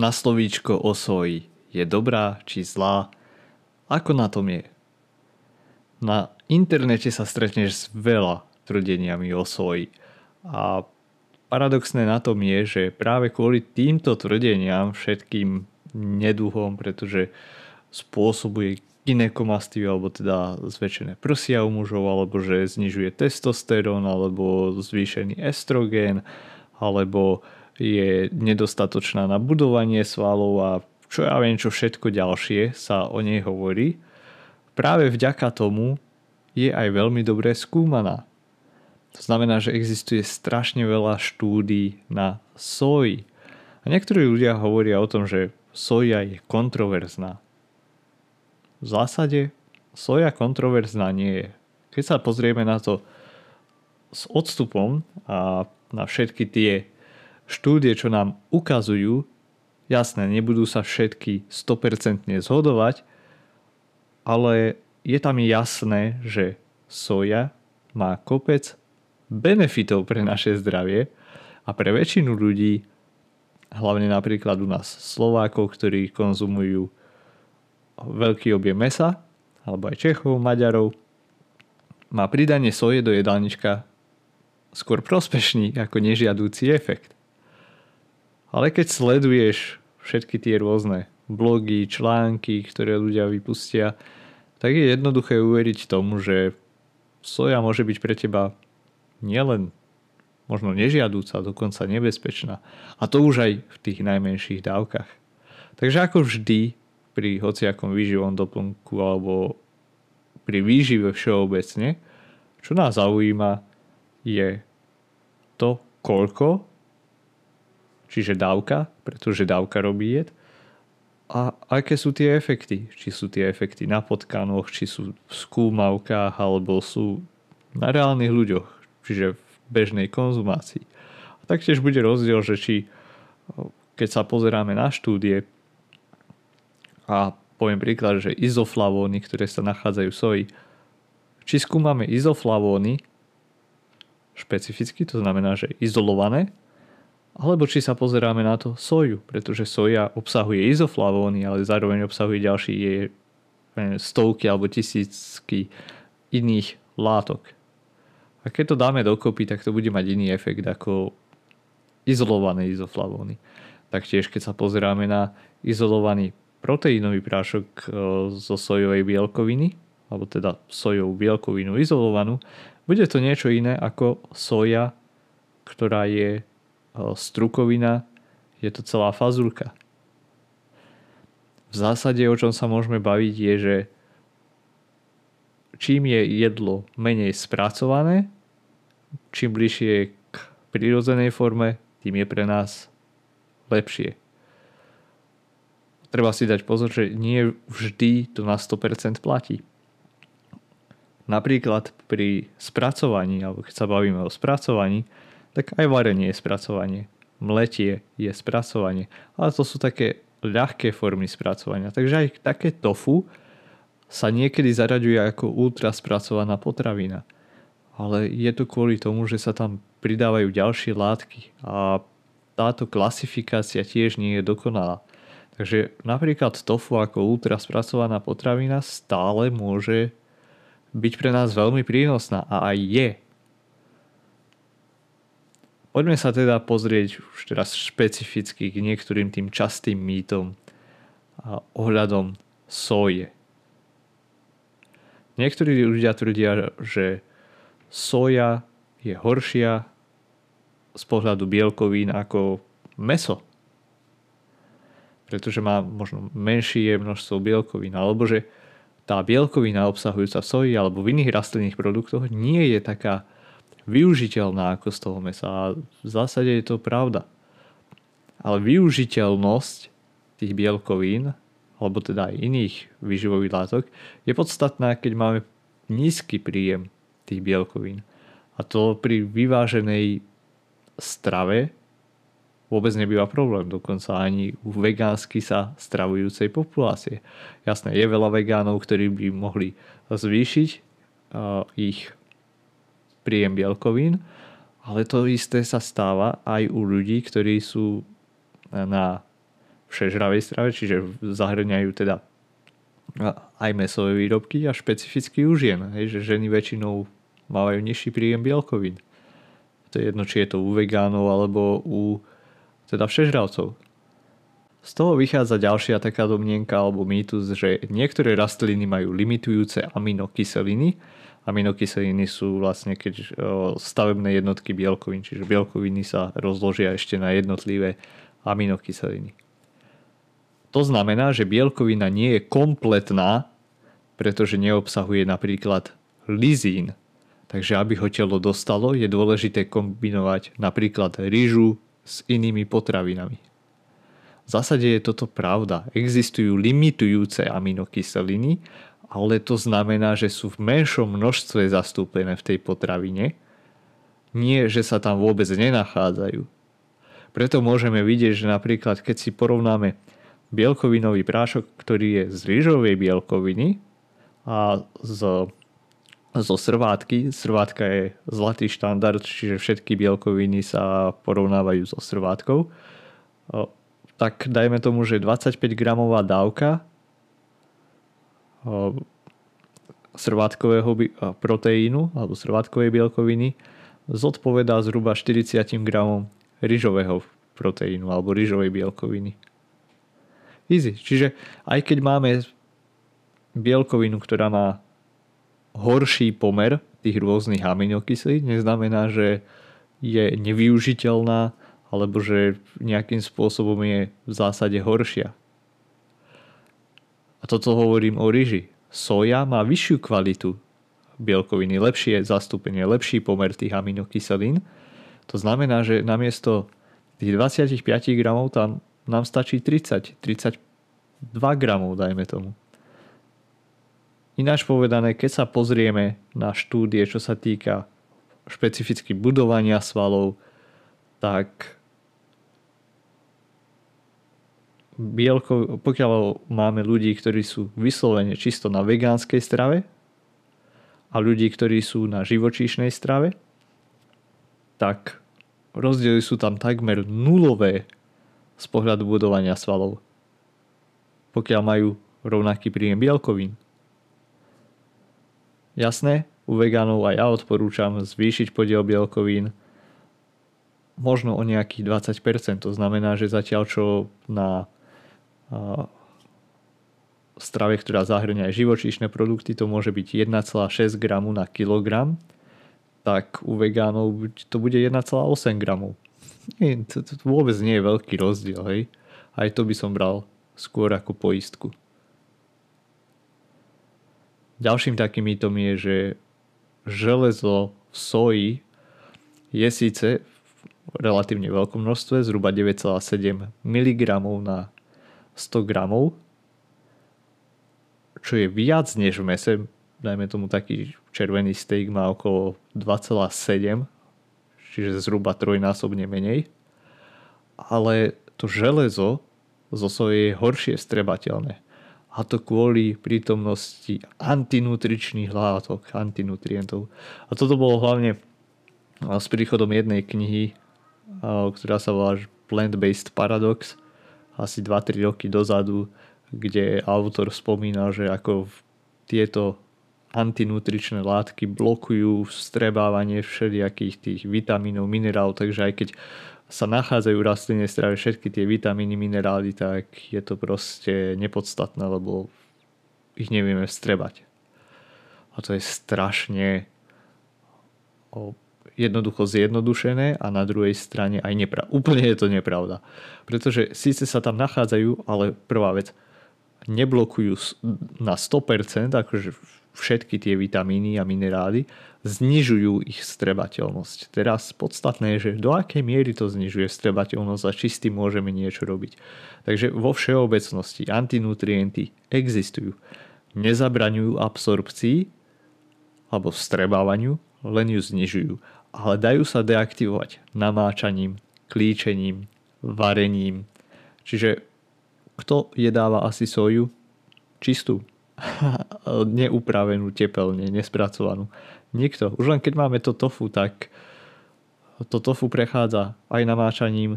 Na slovíčko o soji. Je dobrá či zlá? Ako na tom je? Na internete sa stretneš s veľa tvrdeniami o soji. A paradoxné na tom je, že práve kvôli týmto tvrdeniam všetkým neduhom, pretože spôsobuje ginekomastiu, alebo teda zväčšené prsia u mužov, alebo že znižuje testosterón, alebo zvýšený estrogén, alebo je nedostatočná na budovanie svalov a čo ja viem, čo všetko ďalšie sa o nej hovorí, práve vďaka tomu je aj veľmi dobre skúmaná. To znamená, že existuje strašne veľa štúdí na soji. A niektorí ľudia hovoria o tom, že soja je kontroverzná. V zásade soja kontroverzná nie je. Keď sa pozrieme na to s odstupom a na všetky tie štúdie, čo nám ukazujú, jasné, nebudú sa všetky 100% zhodovať, ale je tam jasné, že soja má kopec benefitov pre naše zdravie a pre väčšinu ľudí, hlavne napríklad u nás Slovákov, ktorí konzumujú veľký objem mesa, alebo aj Čechov, Maďarov, má pridanie soje do jedálnička skôr prospešný ako nežiadúci efekt. Ale keď sleduješ všetky tie rôzne blogy, články, ktoré ľudia vypustia, tak je jednoduché uveriť tomu, že soja môže byť pre teba nielen možno nežiadúca, dokonca nebezpečná. A to už aj v tých najmenších dávkach. Takže ako vždy pri hociakom výživom doplnku alebo pri výžive všeobecne, čo nás zaujíma je to, koľko čiže dávka, pretože dávka robí jed. A aké sú tie efekty? Či sú tie efekty na potkanoch, či sú v skúmavkách, alebo sú na reálnych ľuďoch, čiže v bežnej konzumácii. A taktiež bude rozdiel, že či keď sa pozeráme na štúdie a poviem príklad, že izoflavóny, ktoré sa nachádzajú v soji, či skúmame izoflavóny špecificky, to znamená, že izolované, alebo či sa pozeráme na to soju, pretože soja obsahuje izoflavóny, ale zároveň obsahuje ďalší je stovky alebo tisícky iných látok. A keď to dáme dokopy, tak to bude mať iný efekt ako izolované izoflavóny. Taktiež keď sa pozeráme na izolovaný proteínový prášok e, zo sojovej bielkoviny, alebo teda sojovú bielkovinu izolovanú, bude to niečo iné ako soja, ktorá je strukovina, je to celá fazulka. V zásade, o čom sa môžeme baviť, je, že čím je jedlo menej spracované, čím bližšie k prirodzenej forme, tým je pre nás lepšie. Treba si dať pozor, že nie vždy to na 100% platí. Napríklad pri spracovaní, alebo keď sa bavíme o spracovaní, tak aj varenie je spracovanie. Mletie je spracovanie. Ale to sú také ľahké formy spracovania. Takže aj také tofu sa niekedy zaraďuje ako ultra spracovaná potravina. Ale je to kvôli tomu, že sa tam pridávajú ďalšie látky a táto klasifikácia tiež nie je dokonalá. Takže napríklad tofu ako ultra spracovaná potravina stále môže byť pre nás veľmi prínosná a aj je Poďme sa teda pozrieť už teraz špecificky k niektorým tým častým mýtom a ohľadom soje. Niektorí ľudia tvrdia, že soja je horšia z pohľadu bielkovín ako meso. Pretože má možno menšie množstvo bielkovín. Alebo že tá bielkovina obsahujúca v soji alebo v iných rastlinných produktoch nie je taká využiteľná ako z toho mesa. A v zásade je to pravda. Ale využiteľnosť tých bielkovín, alebo teda aj iných výživových látok, je podstatná, keď máme nízky príjem tých bielkovín. A to pri vyváženej strave vôbec nebýva problém, dokonca ani u vegánsky sa stravujúcej populácie. Jasné, je veľa vegánov, ktorí by mohli zvýšiť uh, ich príjem bielkovín, ale to isté sa stáva aj u ľudí, ktorí sú na všežravej strave, čiže zahrňajú teda aj mesové výrobky a špecificky u žien, hej, že ženy väčšinou majú nižší príjem bielkovín. To je jedno, či je to u vegánov alebo u teda všežravcov. Z toho vychádza ďalšia taká domnienka alebo mýtus, že niektoré rastliny majú limitujúce aminokyseliny. Aminokyseliny sú vlastne keď stavebné jednotky bielkovín, čiže bielkoviny sa rozložia ešte na jednotlivé aminokyseliny. To znamená, že bielkovina nie je kompletná, pretože neobsahuje napríklad lizín. Takže aby ho telo dostalo, je dôležité kombinovať napríklad rýžu, s inými potravinami. V zásade je toto pravda. Existujú limitujúce aminokyseliny, ale to znamená, že sú v menšom množstve zastúpené v tej potravine. Nie, že sa tam vôbec nenachádzajú. Preto môžeme vidieť, že napríklad keď si porovnáme bielkovinový prášok, ktorý je z rýžovej bielkoviny a z zo srvátky. Srvátka je zlatý štandard, čiže všetky bielkoviny sa porovnávajú so srvátkou. Tak dajme tomu, že 25 gramová dávka srvátkového proteínu alebo srvátkovej bielkoviny zodpovedá zhruba 40 gramom ryžového proteínu alebo ryžovej bielkoviny. Easy. Čiže aj keď máme bielkovinu, ktorá má horší pomer tých rôznych aminokyslík neznamená, že je nevyužiteľná alebo že nejakým spôsobom je v zásade horšia. A toto hovorím o ryži. Soja má vyššiu kvalitu bielkoviny, lepšie zastúpenie, lepší pomer tých aminokyselín. To znamená, že namiesto tých 25 gramov tam nám stačí 30, 32 gramov, dajme tomu. Ináč povedané, keď sa pozrieme na štúdie, čo sa týka špecificky budovania svalov, tak bielko, pokiaľ máme ľudí, ktorí sú vyslovene čisto na vegánskej strave a ľudí, ktorí sú na živočíšnej strave, tak rozdiely sú tam takmer nulové z pohľadu budovania svalov. Pokiaľ majú rovnaký príjem bielkovín. Jasné, u vegánov aj ja odporúčam zvýšiť podiel bielkovín možno o nejakých 20%. To znamená, že zatiaľ čo na strave, ktorá zahrňa aj živočíšne produkty, to môže byť 1,6 gramu na kilogram, tak u vegánov to bude 1,8 gramov. Nie, to, to vôbec nie je veľký rozdiel, hej. Aj to by som bral skôr ako poistku. Ďalším takým mýtom je, že železo v soji je síce v relatívne veľkom množstve, zhruba 9,7 mg na 100 g, čo je viac než v mese. Dajme tomu taký červený steak má okolo 2,7, čiže zhruba trojnásobne menej. Ale to železo zo soje je horšie strebateľné a to kvôli prítomnosti antinutričných látok, antinutrientov. A toto bolo hlavne s príchodom jednej knihy, ktorá sa volá Plant-Based Paradox, asi 2-3 roky dozadu, kde autor spomína, že ako tieto antinutričné látky blokujú vstrebávanie všelijakých tých vitamínov, minerálov, takže aj keď sa nachádzajú v rastlinnej strave všetky tie vitamíny, minerály, tak je to proste nepodstatné, lebo ich nevieme vstrebať. A to je strašne jednoducho zjednodušené a na druhej strane aj nepravda. Úplne je to nepravda. Pretože síce sa tam nachádzajú, ale prvá vec, neblokujú na 100%, akože všetky tie vitamíny a minerály, znižujú ich strebateľnosť. Teraz podstatné je, že do akej miery to znižuje strebateľnosť a či s tým môžeme niečo robiť. Takže vo všeobecnosti antinutrienty existujú. Nezabraňujú absorpcii alebo vstrebávaniu, len ju znižujú. Ale dajú sa deaktivovať namáčaním, klíčením, varením. Čiže kto jedáva asi soju? Čistú. Neupravenú tepelne, nespracovanú. Nikto. Už len keď máme to tofu, tak to tofu prechádza aj namáčaním,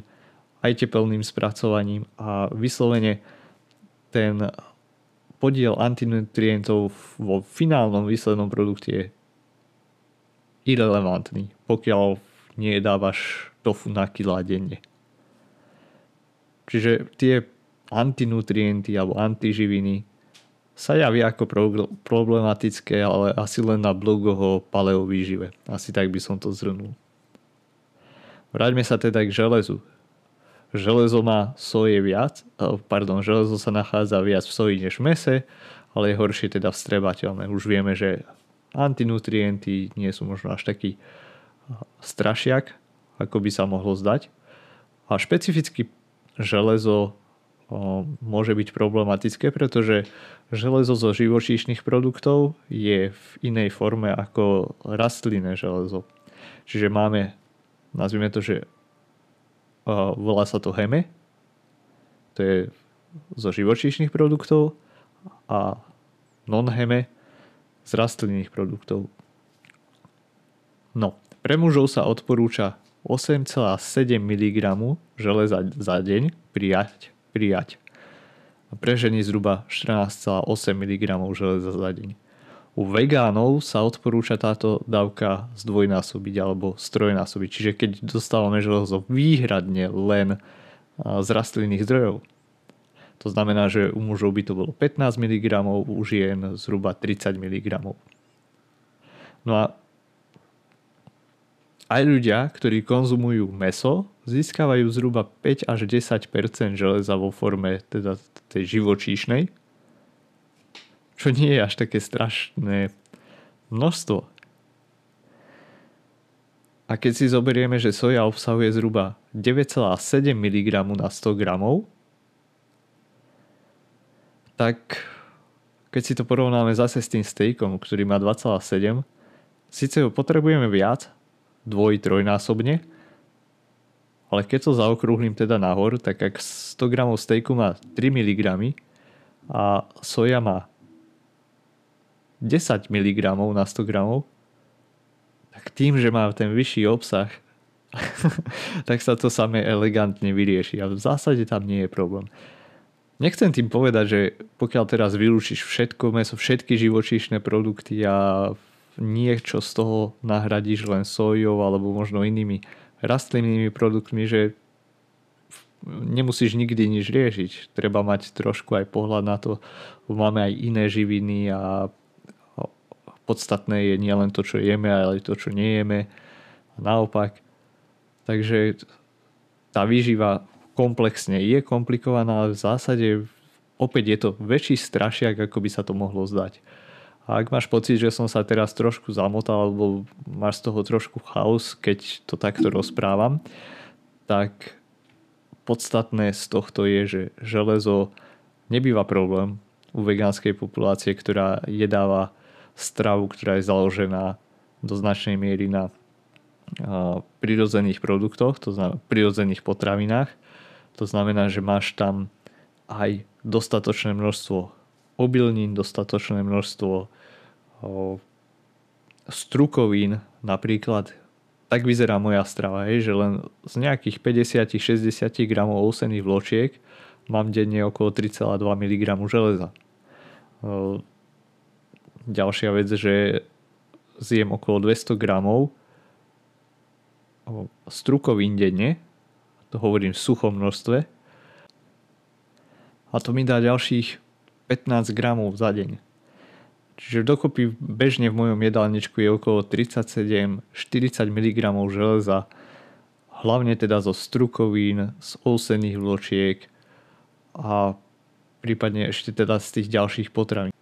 aj tepelným spracovaním a vyslovene ten podiel antinutrientov vo finálnom výslednom produkte je irrelevantný, pokiaľ nedávaš tofu na kilá denne. Čiže tie antinutrienty alebo antiživiny sa javia ako problematické, ale asi len na blogoch o paleovýžive. Asi tak by som to zhrnul. Vráťme sa teda k železu. Železo má soje viac, pardon, železo sa nachádza viac v soji než v mese, ale je horšie teda vstrebateľné. Už vieme, že antinutrienty nie sú možno až taký eh, strašiak, ako by sa mohlo zdať. A špecificky železo môže byť problematické, pretože železo zo živočíšnych produktov je v inej forme ako rastlinné železo. Žiže máme, nazvime to, že volá sa to heme, to je zo živočíšnych produktov a non-heme z rastlinných produktov. No, pre mužov sa odporúča 8,7 mg železa za deň prijať prijať. A pre ženy zhruba 14,8 mg železa za deň. U vegánov sa odporúča táto dávka zdvojnásobiť alebo strojnásobiť. Čiže keď dostávame železo výhradne len z rastlinných zdrojov, to znamená, že u mužov by to bolo 15 mg, u žien zhruba 30 mg. No a aj ľudia, ktorí konzumujú meso, získavajú zhruba 5 až 10% železa vo forme teda tej živočíšnej, čo nie je až také strašné množstvo. A keď si zoberieme, že soja obsahuje zhruba 9,7 mg na 100 g, tak keď si to porovnáme zase s tým stejkom, ktorý má 2,7, síce ho potrebujeme viac, dvoj, trojnásobne, ale keď to zaokrúhlim teda nahor, tak ak 100 g stejku má 3 mg a soja má 10 mg na 100 g, tak tým, že má ten vyšší obsah, tak sa to samé elegantne vyrieši a v zásade tam nie je problém. Nechcem tým povedať, že pokiaľ teraz vylúčiš všetko meso, všetky živočíšne produkty a niečo z toho nahradíš len sojou alebo možno inými rastlinnými produktmi, že nemusíš nikdy nič riešiť. Treba mať trošku aj pohľad na to. Máme aj iné živiny a podstatné je nielen to, čo jeme, ale aj to, čo nejeme. A naopak. Takže tá výživa komplexne je komplikovaná, ale v zásade opäť je to väčší strašiak, ako by sa to mohlo zdať. A ak máš pocit, že som sa teraz trošku zamotal, alebo máš z toho trošku chaos, keď to takto rozprávam, tak podstatné z tohto je, že železo nebýva problém u vegánskej populácie, ktorá jedáva stravu, ktorá je založená do značnej miery na prirodzených produktoch, to znamená prirodzených potravinách. To znamená, že máš tam aj dostatočné množstvo obilnín, dostatočné množstvo strukovín napríklad. Tak vyzerá moja strava, hej, že len z nejakých 50-60 gramov ousených vločiek mám denne okolo 3,2 mg železa. Ďalšia vec, že zjem okolo 200 gramov strukovín denne, to hovorím v suchom množstve, a to mi dá ďalších 15 gramov za deň. Čiže dokopy bežne v mojom jedálničku je okolo 37-40 mg železa, hlavne teda zo strukovín, z ousených vločiek a prípadne ešte teda z tých ďalších potravín.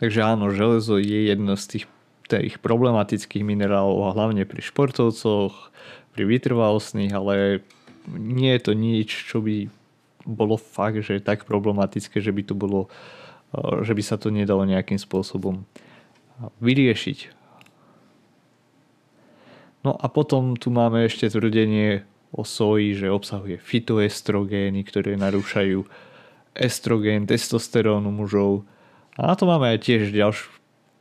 Takže áno, železo je jedno z tých, tých problematických minerálov, hlavne pri športovcoch, pri vytrvalostných, ale nie je to nič, čo by bolo fakt, že je tak problematické, že by to bolo, eh, že by sa to nedalo nejakým spôsobom vyriešiť. No a potom tu máme ešte tvrdenie o soji, že obsahuje fitoestrogény, ktoré narúšajú estrogén, testosterón u mužov. A na to máme aj tiež ďalší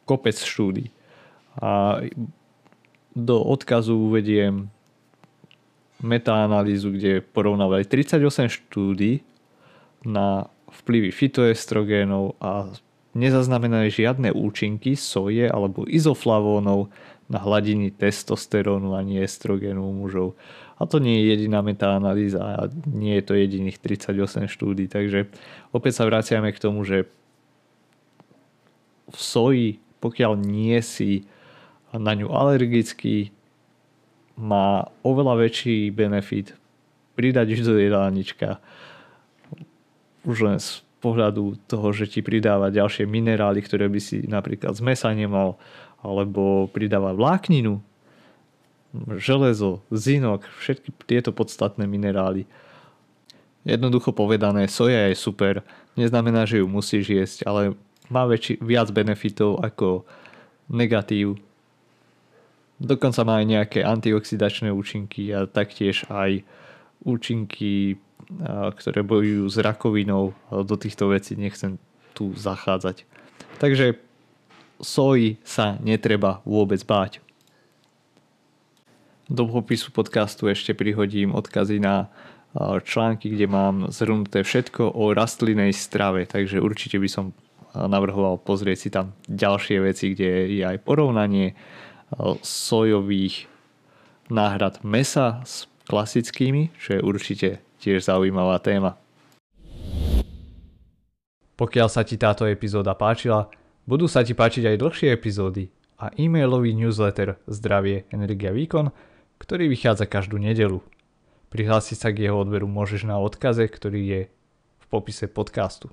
kopec štúdí. A do odkazu uvediem metaanalýzu, kde porovnávali 38 štúdí na vplyvy fitoestrogénov a nezaznamenali žiadne účinky soje alebo izoflavónov na hladiny testosterónu ani estrogénu u mužov. A to nie je jediná metaanalýza a nie je to jediných 38 štúdí. Takže opäť sa vraciame k tomu, že v soji, pokiaľ nie si na ňu alergický, má oveľa väčší benefit pridať do jedálnička. Už len z pohľadu toho, že ti pridáva ďalšie minerály, ktoré by si napríklad z mesa nemal, alebo pridáva vlákninu, železo, zinok, všetky tieto podstatné minerály. Jednoducho povedané, soja je super, neznamená, že ju musíš jesť, ale má väčši, viac benefitov ako negatív Dokonca má aj nejaké antioxidačné účinky a taktiež aj účinky, ktoré bojujú s rakovinou. Do týchto vecí nechcem tu zachádzať. Takže soji sa netreba vôbec báť. Do popisu podcastu ešte prihodím odkazy na články, kde mám zhrnuté všetko o rastlinej strave, takže určite by som navrhoval pozrieť si tam ďalšie veci, kde je aj porovnanie sojových náhrad mesa s klasickými, čo je určite tiež zaujímavá téma. Pokiaľ sa ti táto epizóda páčila, budú sa ti páčiť aj dlhšie epizódy a e-mailový newsletter Zdravie, Energia, Výkon, ktorý vychádza každú nedelu. Prihlásiť sa k jeho odberu môžeš na odkaze, ktorý je v popise podcastu.